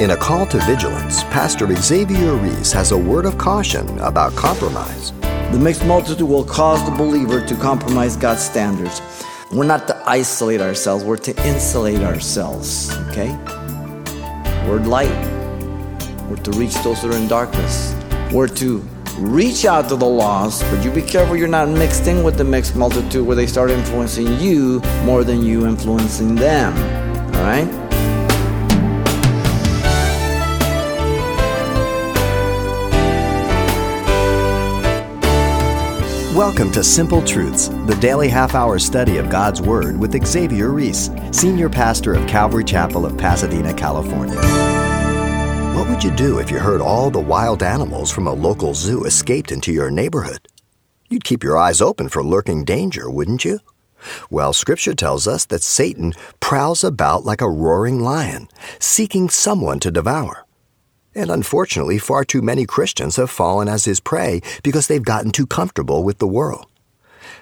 In a call to vigilance, Pastor Xavier Reese has a word of caution about compromise. The mixed multitude will cause the believer to compromise God's standards. We're not to isolate ourselves, we're to insulate ourselves, okay? We're light. We're to reach those that are in darkness. We're to reach out to the lost, but you be careful you're not mixed in with the mixed multitude where they start influencing you more than you influencing them, all right? Welcome to Simple Truths, the daily half hour study of God's Word with Xavier Reese, Senior Pastor of Calvary Chapel of Pasadena, California. What would you do if you heard all the wild animals from a local zoo escaped into your neighborhood? You'd keep your eyes open for lurking danger, wouldn't you? Well, Scripture tells us that Satan prowls about like a roaring lion, seeking someone to devour. And unfortunately, far too many Christians have fallen as his prey because they've gotten too comfortable with the world.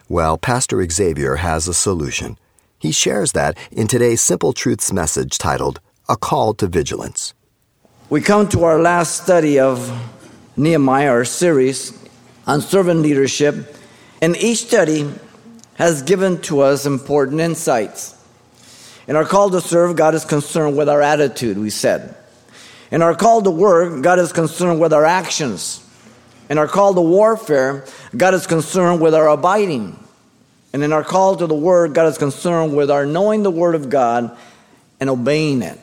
Well, Pastor Xavier has a solution. He shares that in today's Simple Truths message titled, A Call to Vigilance. We come to our last study of Nehemiah, our series on servant leadership, and each study has given to us important insights. In our call to serve, God is concerned with our attitude, we said. In our call to work, God is concerned with our actions. In our call to warfare, God is concerned with our abiding. And in our call to the Word, God is concerned with our knowing the Word of God and obeying it.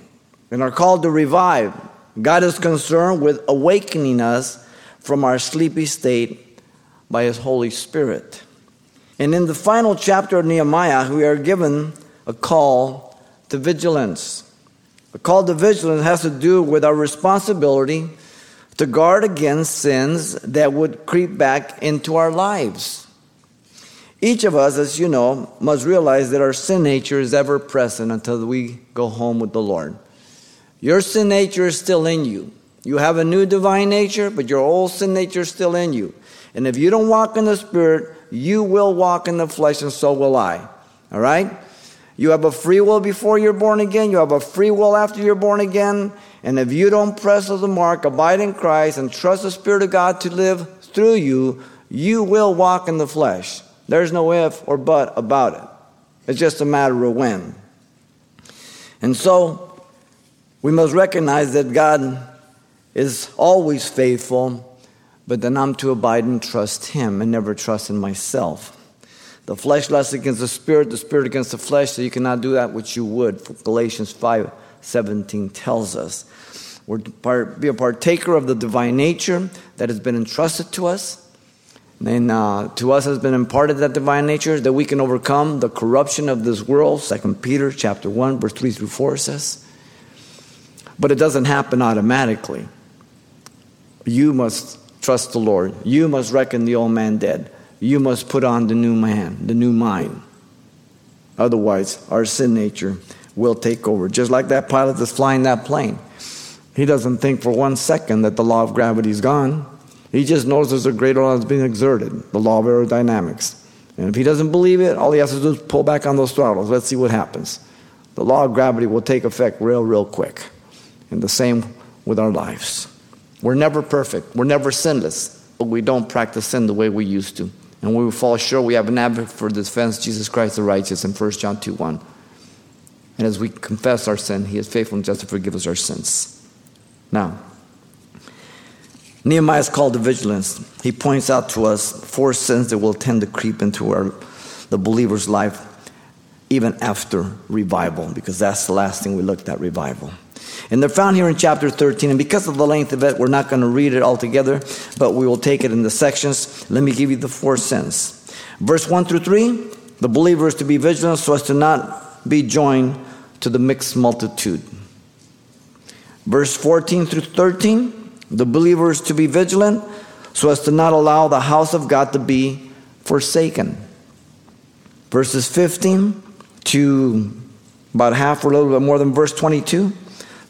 In our call to revive, God is concerned with awakening us from our sleepy state by His Holy Spirit. And in the final chapter of Nehemiah, we are given a call to vigilance. The call to vigilance has to do with our responsibility to guard against sins that would creep back into our lives. Each of us, as you know, must realize that our sin nature is ever present until we go home with the Lord. Your sin nature is still in you. You have a new divine nature, but your old sin nature is still in you. And if you don't walk in the Spirit, you will walk in the flesh, and so will I. All right? You have a free will before you're born again. You have a free will after you're born again. And if you don't press the mark, abide in Christ, and trust the Spirit of God to live through you, you will walk in the flesh. There's no if or but about it. It's just a matter of when. And so, we must recognize that God is always faithful, but then I'm to abide and trust Him and never trust in myself. The flesh lusts against the spirit, the spirit against the flesh, so you cannot do that which you would. Galatians 5 17 tells us. We're part, be a partaker of the divine nature that has been entrusted to us. And uh, to us has been imparted that divine nature that we can overcome the corruption of this world. Second Peter chapter 1, verse 3 through 4 says. But it doesn't happen automatically. You must trust the Lord. You must reckon the old man dead you must put on the new man, the new mind. Otherwise, our sin nature will take over. Just like that pilot that's flying that plane. He doesn't think for one second that the law of gravity is gone. He just knows there's a greater law that's being exerted, the law of aerodynamics. And if he doesn't believe it, all he has to do is pull back on those throttles. Let's see what happens. The law of gravity will take effect real, real quick. And the same with our lives. We're never perfect, we're never sinless, but we don't practice sin the way we used to. And we fall short, we have an advocate for the defense, Jesus Christ the righteous, in 1 John 2 1. And as we confess our sin, he is faithful and just to forgive us our sins. Now, Nehemiah is called to vigilance. He points out to us four sins that will tend to creep into our, the believer's life even after revival, because that's the last thing we looked at revival. And they're found here in chapter 13. And because of the length of it, we're not going to read it all together, but we will take it in the sections. Let me give you the four sins. Verse 1 through 3 the believer is to be vigilant so as to not be joined to the mixed multitude. Verse 14 through 13 the believer is to be vigilant so as to not allow the house of God to be forsaken. Verses 15 to about half or a little bit more than verse 22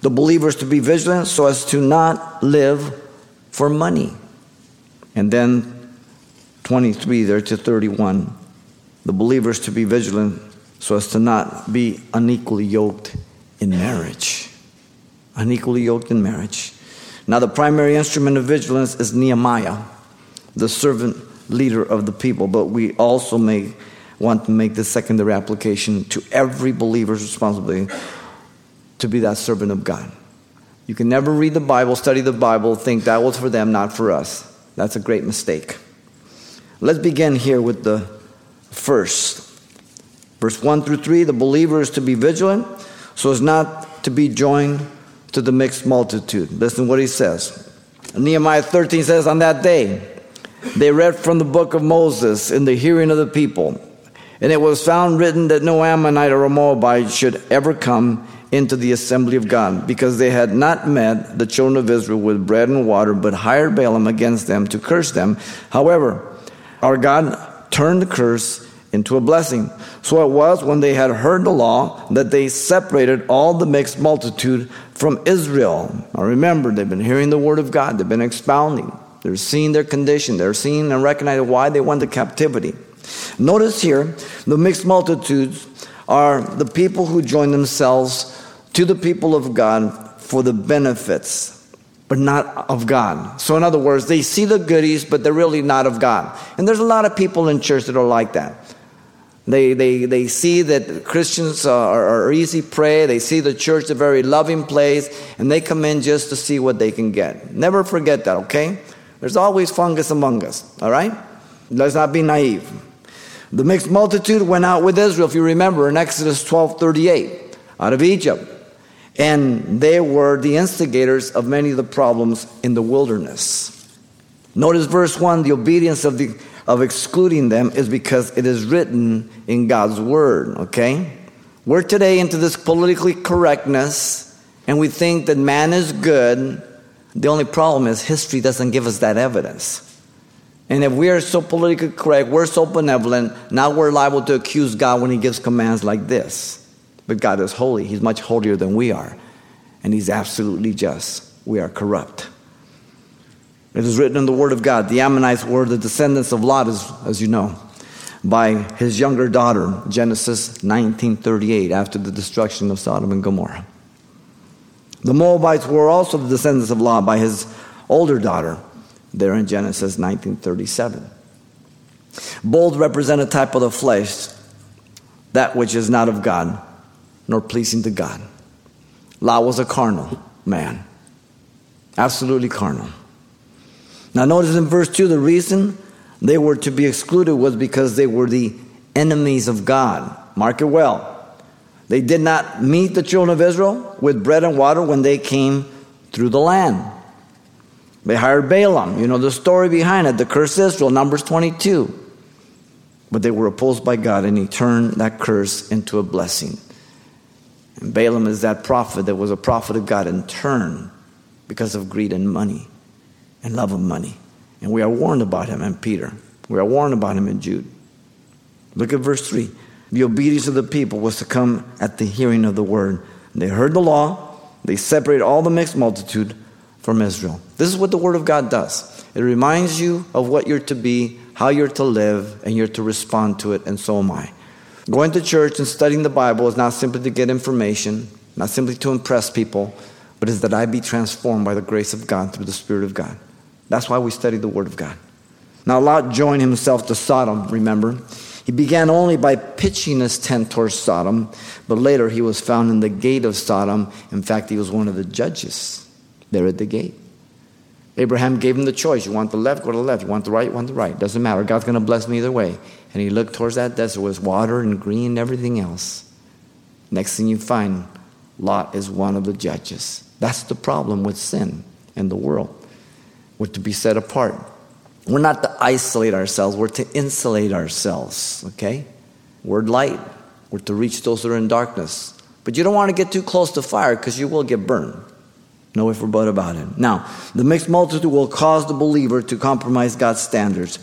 the believers to be vigilant so as to not live for money. And then 23 there to 31, the believers to be vigilant so as to not be unequally yoked in marriage. unequally yoked in marriage. Now, the primary instrument of vigilance is Nehemiah, the servant leader of the people, but we also may want to make the secondary application to every believer's responsibility to be that servant of God. You can never read the Bible, study the Bible, think that was for them, not for us. That's a great mistake. Let's begin here with the first. Verse 1 through 3 the believer is to be vigilant so as not to be joined to the mixed multitude. Listen what he says. Nehemiah 13 says, On that day, they read from the book of Moses in the hearing of the people. And it was found written that no Ammonite or Moabite should ever come into the assembly of God, because they had not met the children of Israel with bread and water, but hired Balaam against them to curse them. However, our God turned the curse into a blessing. So it was when they had heard the law that they separated all the mixed multitude from Israel. Now remember, they've been hearing the word of God, they've been expounding, they're seeing their condition, they're seeing and recognizing why they went to captivity. Notice here, the mixed multitudes are the people who join themselves to the people of God for the benefits, but not of God. So, in other words, they see the goodies, but they're really not of God. And there's a lot of people in church that are like that. They, they, they see that Christians are, are easy prey. They see the church a very loving place, and they come in just to see what they can get. Never forget that, okay? There's always fungus among us, all right? Let's not be naive. The mixed multitude went out with Israel, if you remember, in Exodus 12 38, out of Egypt. And they were the instigators of many of the problems in the wilderness. Notice verse 1 the obedience of, the, of excluding them is because it is written in God's word, okay? We're today into this politically correctness, and we think that man is good. The only problem is history doesn't give us that evidence. And if we are so politically correct, we're so benevolent, now we're liable to accuse God when He gives commands like this. But God is holy. He's much holier than we are. And He's absolutely just. We are corrupt. It is written in the Word of God the Ammonites were the descendants of Lot, as, as you know, by his younger daughter, Genesis 1938, after the destruction of Sodom and Gomorrah. The Moabites were also the descendants of Lot by his older daughter, there in Genesis 1937. Both represent a type of the flesh, that which is not of God, nor pleasing to God. Lot was a carnal man, absolutely carnal. Now, notice in verse 2 the reason they were to be excluded was because they were the enemies of God. Mark it well. They did not meet the children of Israel with bread and water when they came through the land. They hired Balaam. You know the story behind it, the curse Israel, Numbers 22. But they were opposed by God, and he turned that curse into a blessing. And Balaam is that prophet that was a prophet of God in turn because of greed and money and love of money. And we are warned about him in Peter. We are warned about him in Jude. Look at verse 3. The obedience of the people was to come at the hearing of the word. They heard the law, they separated all the mixed multitude from Israel. This is what the word of God does. It reminds you of what you're to be, how you're to live, and you're to respond to it, and so am I. Going to church and studying the Bible is not simply to get information, not simply to impress people, but is that I be transformed by the grace of God through the Spirit of God. That's why we study the Word of God. Now, Lot joined himself to Sodom, remember? He began only by pitching his tent towards Sodom, but later he was found in the gate of Sodom. In fact, he was one of the judges there at the gate. Abraham gave him the choice. You want the left, go to the left. You want the right, you want the right. Doesn't matter. God's going to bless me either way. And he looked towards that desert with water and green and everything else. Next thing you find, Lot is one of the judges. That's the problem with sin in the world. We're to be set apart. We're not to isolate ourselves, we're to insulate ourselves, okay? We're light. We're to reach those that are in darkness. But you don't want to get too close to fire because you will get burned. No if or but about it. Now, the mixed multitude will cause the believer to compromise God's standards.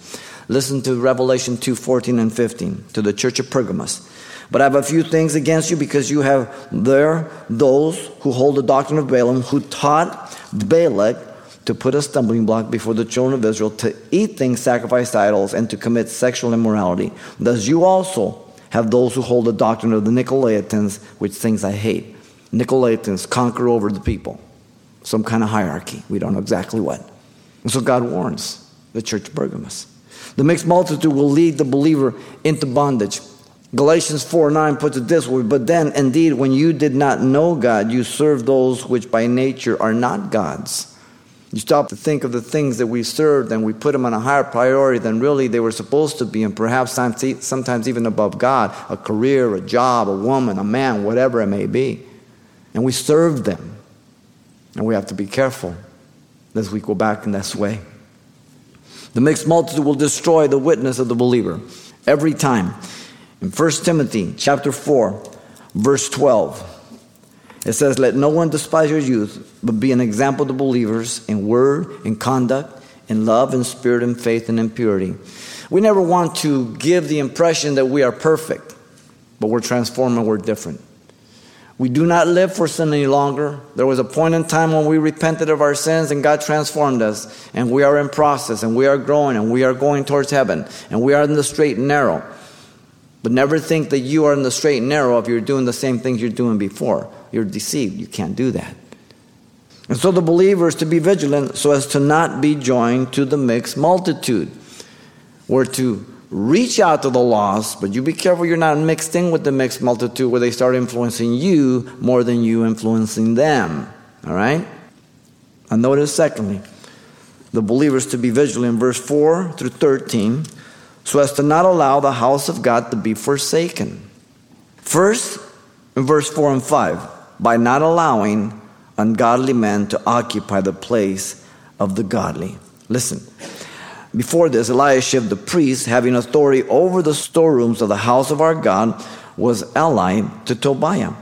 Listen to Revelation 2 14 and 15 to the church of Pergamos. But I have a few things against you because you have there those who hold the doctrine of Balaam, who taught Balak to put a stumbling block before the children of Israel to eat things sacrificed to idols and to commit sexual immorality. Thus you also have those who hold the doctrine of the Nicolaitans, which things I hate. Nicolaitans conquer over the people. Some kind of hierarchy. We don't know exactly what. And so God warns the church of Pergamos. The mixed multitude will lead the believer into bondage. Galatians 4 9 puts it this way But then, indeed, when you did not know God, you served those which by nature are not God's. You stop to think of the things that we served and we put them on a higher priority than really they were supposed to be, and perhaps sometimes even above God a career, a job, a woman, a man, whatever it may be. And we served them. And we have to be careful as we go back in this way. The mixed multitude will destroy the witness of the believer every time. In 1 Timothy chapter 4, verse 12, it says, Let no one despise your youth, but be an example to believers in word, in conduct, in love, in spirit, in faith, and in purity. We never want to give the impression that we are perfect, but we're transformed and we're different. We do not live for sin any longer. There was a point in time when we repented of our sins and God transformed us, and we are in process, and we are growing, and we are going towards heaven, and we are in the straight and narrow. But never think that you are in the straight and narrow if you're doing the same things you're doing before. You're deceived. You can't do that. And so the believer is to be vigilant so as to not be joined to the mixed multitude. We're to reach out to the lost, but you be careful you're not mixed in with the mixed multitude where they start influencing you more than you influencing them. All right? And notice, secondly, the believers to be vigilant in verse 4 through 13 so as to not allow the house of God to be forsaken. First, in verse 4 and 5, by not allowing ungodly men to occupy the place of the godly. Listen, before this, Eliashib the priest, having authority over the storerooms of the house of our God, was allied to Tobiah.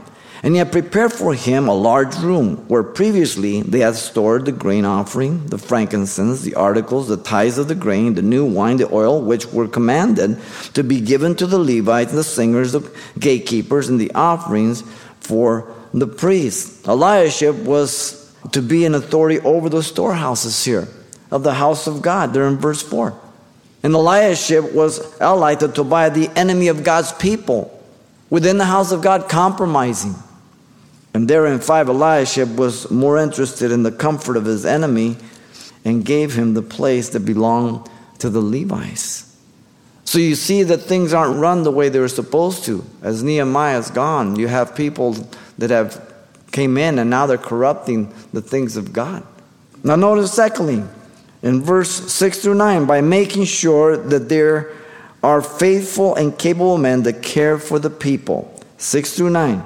And he had prepared for him a large room where previously they had stored the grain offering, the frankincense, the articles, the tithes of the grain, the new wine, the oil, which were commanded to be given to the Levites, the singers, the gatekeepers, and the offerings for the priests. Eliashib was to be an authority over the storehouses here of the house of God. They're in verse 4. And Eliashib was allied to Tobiah, the enemy of God's people, within the house of God, compromising. And there in 5, Eliashib was more interested in the comfort of his enemy and gave him the place that belonged to the Levites. So you see that things aren't run the way they were supposed to. As Nehemiah's gone, you have people that have came in and now they're corrupting the things of God. Now notice secondly, in verse 6 through 9, by making sure that there are faithful and capable men that care for the people. 6 through 9.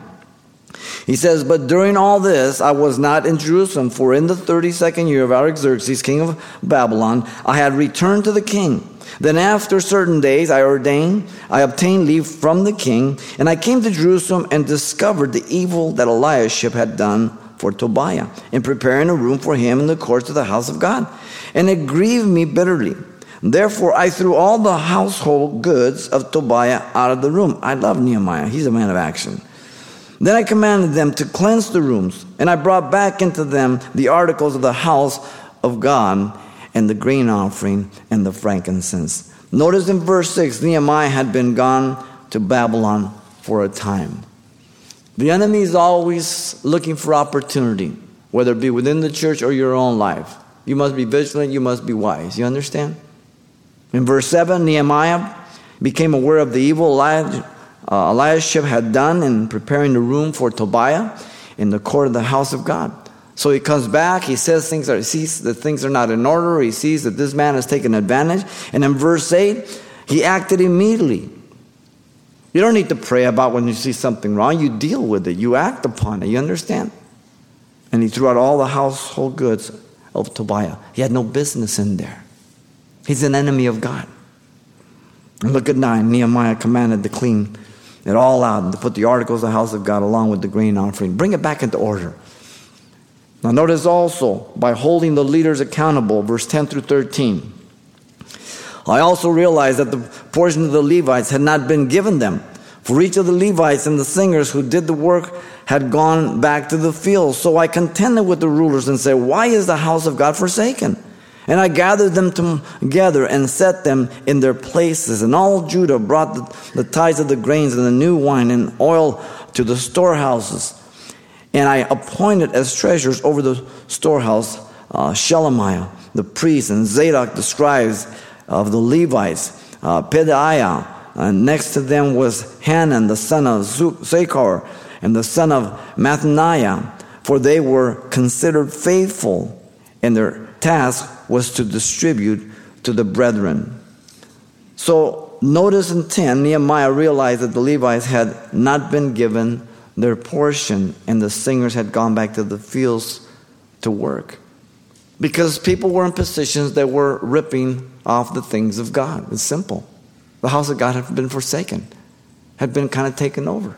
He says, But during all this, I was not in Jerusalem, for in the 32nd year of Artaxerxes, king of Babylon, I had returned to the king. Then after certain days, I ordained, I obtained leave from the king, and I came to Jerusalem and discovered the evil that Eliashib had done for Tobiah in preparing a room for him in the courts of the house of God. And it grieved me bitterly. Therefore, I threw all the household goods of Tobiah out of the room. I love Nehemiah, he's a man of action. Then I commanded them to cleanse the rooms, and I brought back into them the articles of the house of God and the grain offering and the frankincense. Notice in verse 6 Nehemiah had been gone to Babylon for a time. The enemy is always looking for opportunity, whether it be within the church or your own life. You must be vigilant, you must be wise. You understand? In verse 7, Nehemiah became aware of the evil uh, Eliashib had done in preparing the room for Tobiah in the court of the house of God. So he comes back, he says things are, he sees that things are not in order, he sees that this man has taken advantage. And in verse 8, he acted immediately. You don't need to pray about when you see something wrong. You deal with it. You act upon it. You understand? And he threw out all the household goods of Tobiah. He had no business in there. He's an enemy of God. And look at 9. Nehemiah commanded to clean it all out and to put the articles of the house of God along with the grain offering. Bring it back into order. Now, notice also by holding the leaders accountable, verse 10 through 13. I also realized that the portion of the Levites had not been given them. For each of the Levites and the singers who did the work had gone back to the field. So I contended with the rulers and said, Why is the house of God forsaken? And I gathered them together and set them in their places. And all Judah brought the, the tithes of the grains and the new wine and oil to the storehouses And I appointed as treasurers over the storehouse uh, Shelemiah, the priest, and Zadok, the scribes of the Levites, uh, Pedaiah, and next to them was Hanan, the son of Zaccur, and the son of Mattaniah, for they were considered faithful, and their task was to distribute to the brethren. So notice in 10, Nehemiah realized that the Levites had not been given their portion, and the singers had gone back to the fields to work. Because people were in positions that were ripping off the things of God. It's simple. The house of God had been forsaken, had been kind of taken over.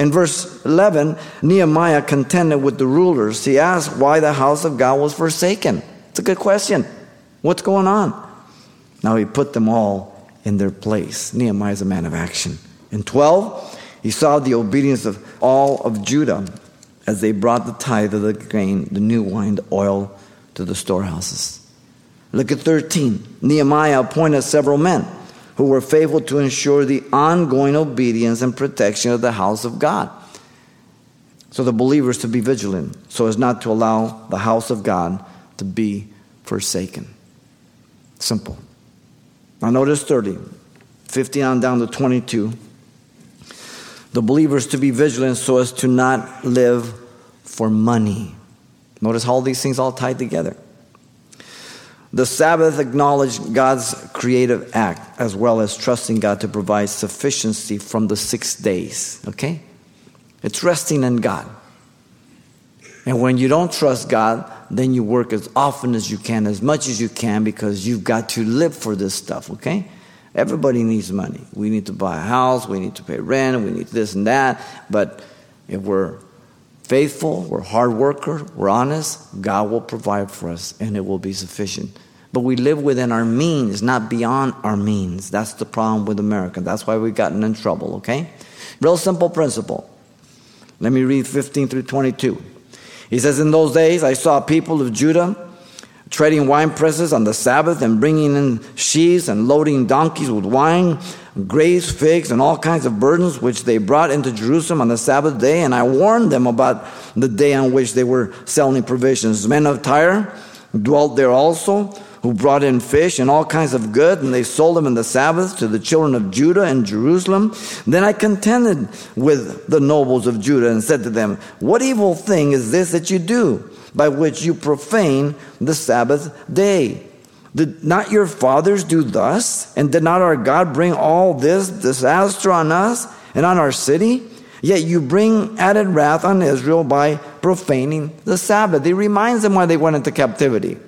In verse 11, Nehemiah contended with the rulers. He asked why the house of God was forsaken. It's a good question. What's going on? Now he put them all in their place. Nehemiah is a man of action. In 12, he saw the obedience of all of Judah as they brought the tithe of the grain, the new wine, the oil to the storehouses. Look at 13. Nehemiah appointed several men who were faithful to ensure the ongoing obedience and protection of the house of God. So the believers to be vigilant so as not to allow the house of God to be forsaken. Simple. Now notice 30, 15 on down to 22. The believers to be vigilant so as to not live for money. Notice how all these things all tied together. The Sabbath acknowledged God's creative act as well as trusting God to provide sufficiency from the six days. Okay? It's resting in God. And when you don't trust God, then you work as often as you can, as much as you can, because you've got to live for this stuff, okay? Everybody needs money. We need to buy a house, we need to pay rent, we need this and that. But if we're faithful, we're hard worker, we're honest, God will provide for us and it will be sufficient. But we live within our means, not beyond our means. That's the problem with America. That's why we've gotten in trouble, okay? Real simple principle. Let me read 15 through 22. He says, In those days I saw people of Judah trading wine presses on the Sabbath and bringing in sheaves and loading donkeys with wine grapes, figs, and all kinds of burdens which they brought into Jerusalem on the Sabbath day. And I warned them about the day on which they were selling provisions. Men of Tyre dwelt there also, who brought in fish and all kinds of good, and they sold them in the Sabbath to the children of Judah and Jerusalem. Then I contended with the nobles of Judah and said to them, What evil thing is this that you do, by which you profane the Sabbath day? Did not your fathers do thus? And did not our God bring all this disaster on us and on our city? Yet you bring added wrath on Israel by profaning the Sabbath. He reminds them why they went into captivity.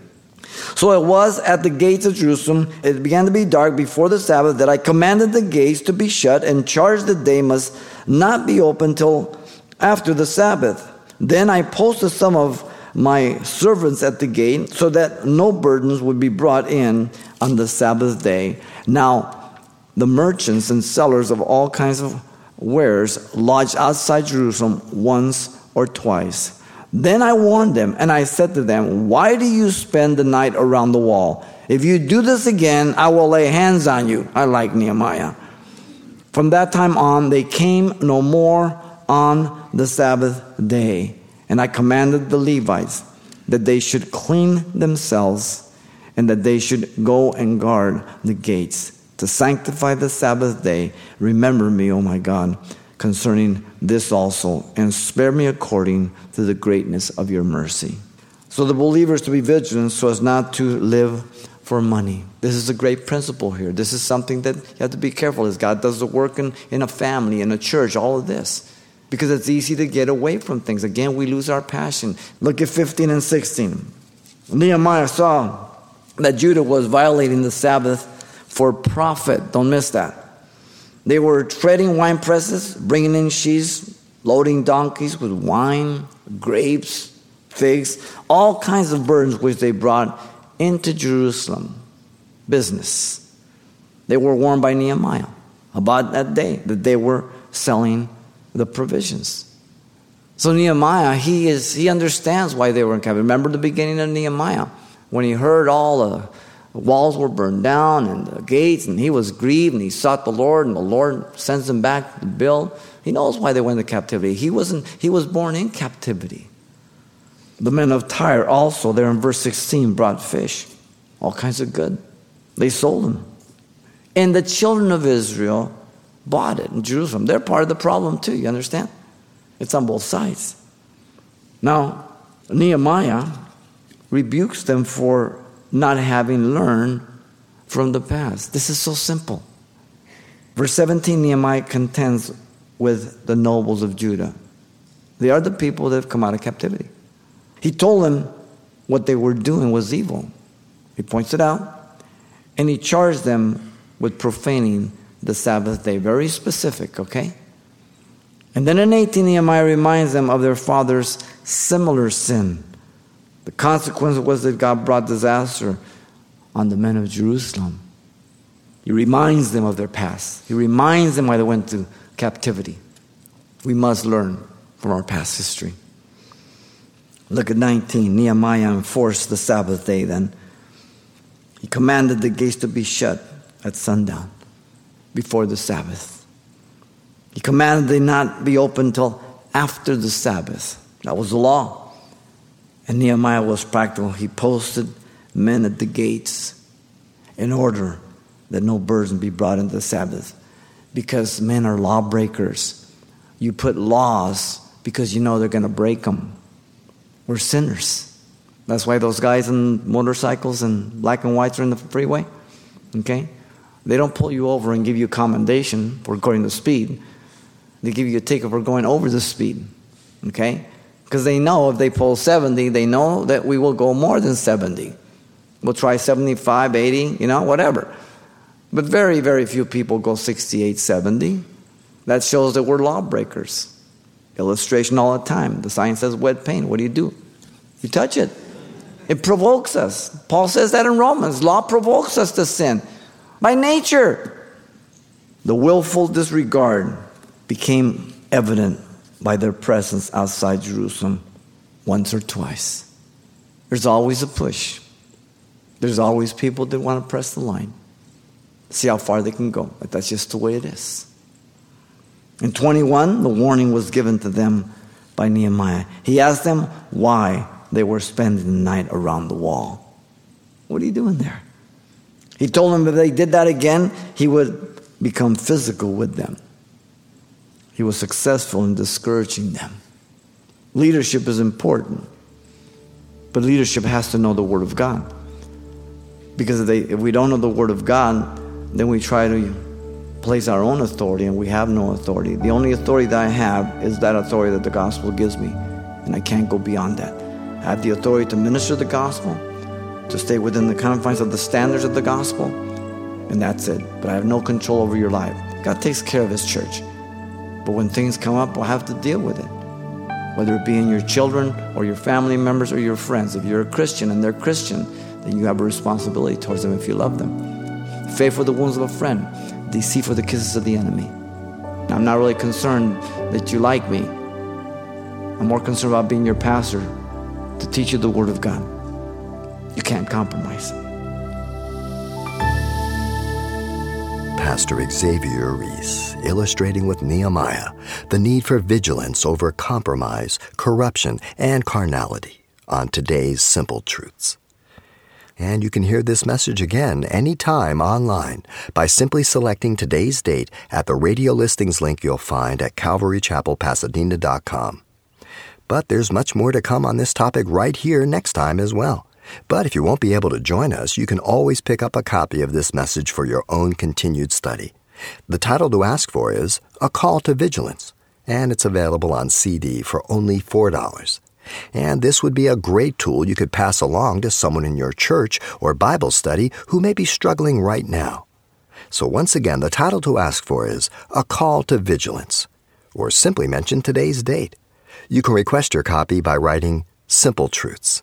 So it was at the gates of Jerusalem, it began to be dark before the Sabbath, that I commanded the gates to be shut and charged that they must not be opened till after the Sabbath. Then I posted some of my servants at the gate so that no burdens would be brought in on the Sabbath day. Now, the merchants and sellers of all kinds of wares lodged outside Jerusalem once or twice. Then I warned them and I said to them, Why do you spend the night around the wall? If you do this again, I will lay hands on you. I like Nehemiah. From that time on, they came no more on the Sabbath day. And I commanded the Levites that they should clean themselves and that they should go and guard the gates to sanctify the Sabbath day. Remember me, O my God, concerning this also, and spare me according to the greatness of your mercy. So the believers to be vigilant so as not to live for money. This is a great principle here. This is something that you have to be careful as God does the work in, in a family, in a church, all of this because it's easy to get away from things. Again, we lose our passion. Look at 15 and 16. Nehemiah saw that Judah was violating the Sabbath for profit. Don't miss that. They were treading wine presses, bringing in sheaves, loading donkeys with wine, grapes, figs, all kinds of burdens which they brought into Jerusalem. Business. They were warned by Nehemiah about that day that they were selling the provisions. So Nehemiah, he is he understands why they were in captivity. Remember the beginning of Nehemiah when he heard all the walls were burned down and the gates, and he was grieved and he sought the Lord, and the Lord sends him back to build. He knows why they went into captivity. He, wasn't, he was born in captivity. The men of Tyre also, there in verse 16, brought fish, all kinds of good. They sold them. And the children of Israel bought it in Jerusalem. They're part of the problem too, you understand? It's on both sides. Now, Nehemiah rebukes them for not having learned from the past. This is so simple. Verse 17 Nehemiah contends with the nobles of Judah. They are the people that have come out of captivity. He told them what they were doing was evil. He points it out, and he charged them with profaning the Sabbath day. Very specific, okay? And then in 18, Nehemiah reminds them of their father's similar sin. The consequence was that God brought disaster on the men of Jerusalem. He reminds them of their past. He reminds them why they went to captivity. We must learn from our past history. Look at 19. Nehemiah enforced the Sabbath day then. He commanded the gates to be shut at sundown before the Sabbath. He commanded they not be open till after the Sabbath. That was the law. And Nehemiah was practical. He posted men at the gates in order that no burden be brought into the Sabbath. Because men are lawbreakers. You put laws because you know they're going to break them. We're sinners. That's why those guys in motorcycles and black and whites are in the freeway. Okay? They don't pull you over and give you a commendation for going the speed. They give you a ticket for going over the speed. Okay? Because they know if they pull 70, they know that we will go more than 70. We'll try 75, 80, you know, whatever. But very, very few people go 68, 70. That shows that we're lawbreakers. Illustration all the time. The sign says wet paint. What do you do? You touch it. It provokes us. Paul says that in Romans. Law provokes us to sin by nature. The willful disregard became evident by their presence outside Jerusalem once or twice. There's always a push. There's always people that want to press the line, see how far they can go. But that's just the way it is. In 21, the warning was given to them by Nehemiah. He asked them why they were spending the night around the wall. What are you doing there? He told them if they did that again, he would become physical with them. He was successful in discouraging them. Leadership is important, but leadership has to know the Word of God. Because if, they, if we don't know the Word of God, then we try to place our own authority, and we have no authority. The only authority that I have is that authority that the gospel gives me, and I can't go beyond that. I have the authority to minister the gospel, to stay within the confines of the standards of the gospel, and that's it. But I have no control over your life. God takes care of His church. But when things come up, we'll have to deal with it. Whether it be in your children or your family members or your friends. If you're a Christian and they're Christian, then you have a responsibility towards them if you love them. Faith for the wounds of a friend, deceit for the kisses of the enemy. I'm not really concerned that you like me. I'm more concerned about being your pastor to teach you the Word of God. You can't compromise. Pastor Xavier Reese, illustrating with Nehemiah the need for vigilance over compromise, corruption, and carnality on today's simple truths. And you can hear this message again anytime online by simply selecting today's date at the radio listings link you'll find at calvarychapelpasadena.com. But there's much more to come on this topic right here next time as well. But if you won't be able to join us, you can always pick up a copy of this message for your own continued study. The title to ask for is A Call to Vigilance, and it's available on CD for only $4. And this would be a great tool you could pass along to someone in your church or Bible study who may be struggling right now. So, once again, the title to ask for is A Call to Vigilance, or simply mention today's date. You can request your copy by writing Simple Truths.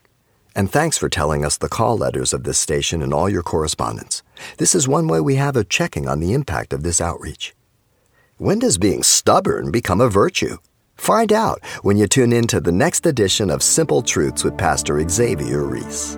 And thanks for telling us the call letters of this station and all your correspondence. This is one way we have of checking on the impact of this outreach. When does being stubborn become a virtue? Find out when you tune in to the next edition of Simple Truths with Pastor Xavier Reese.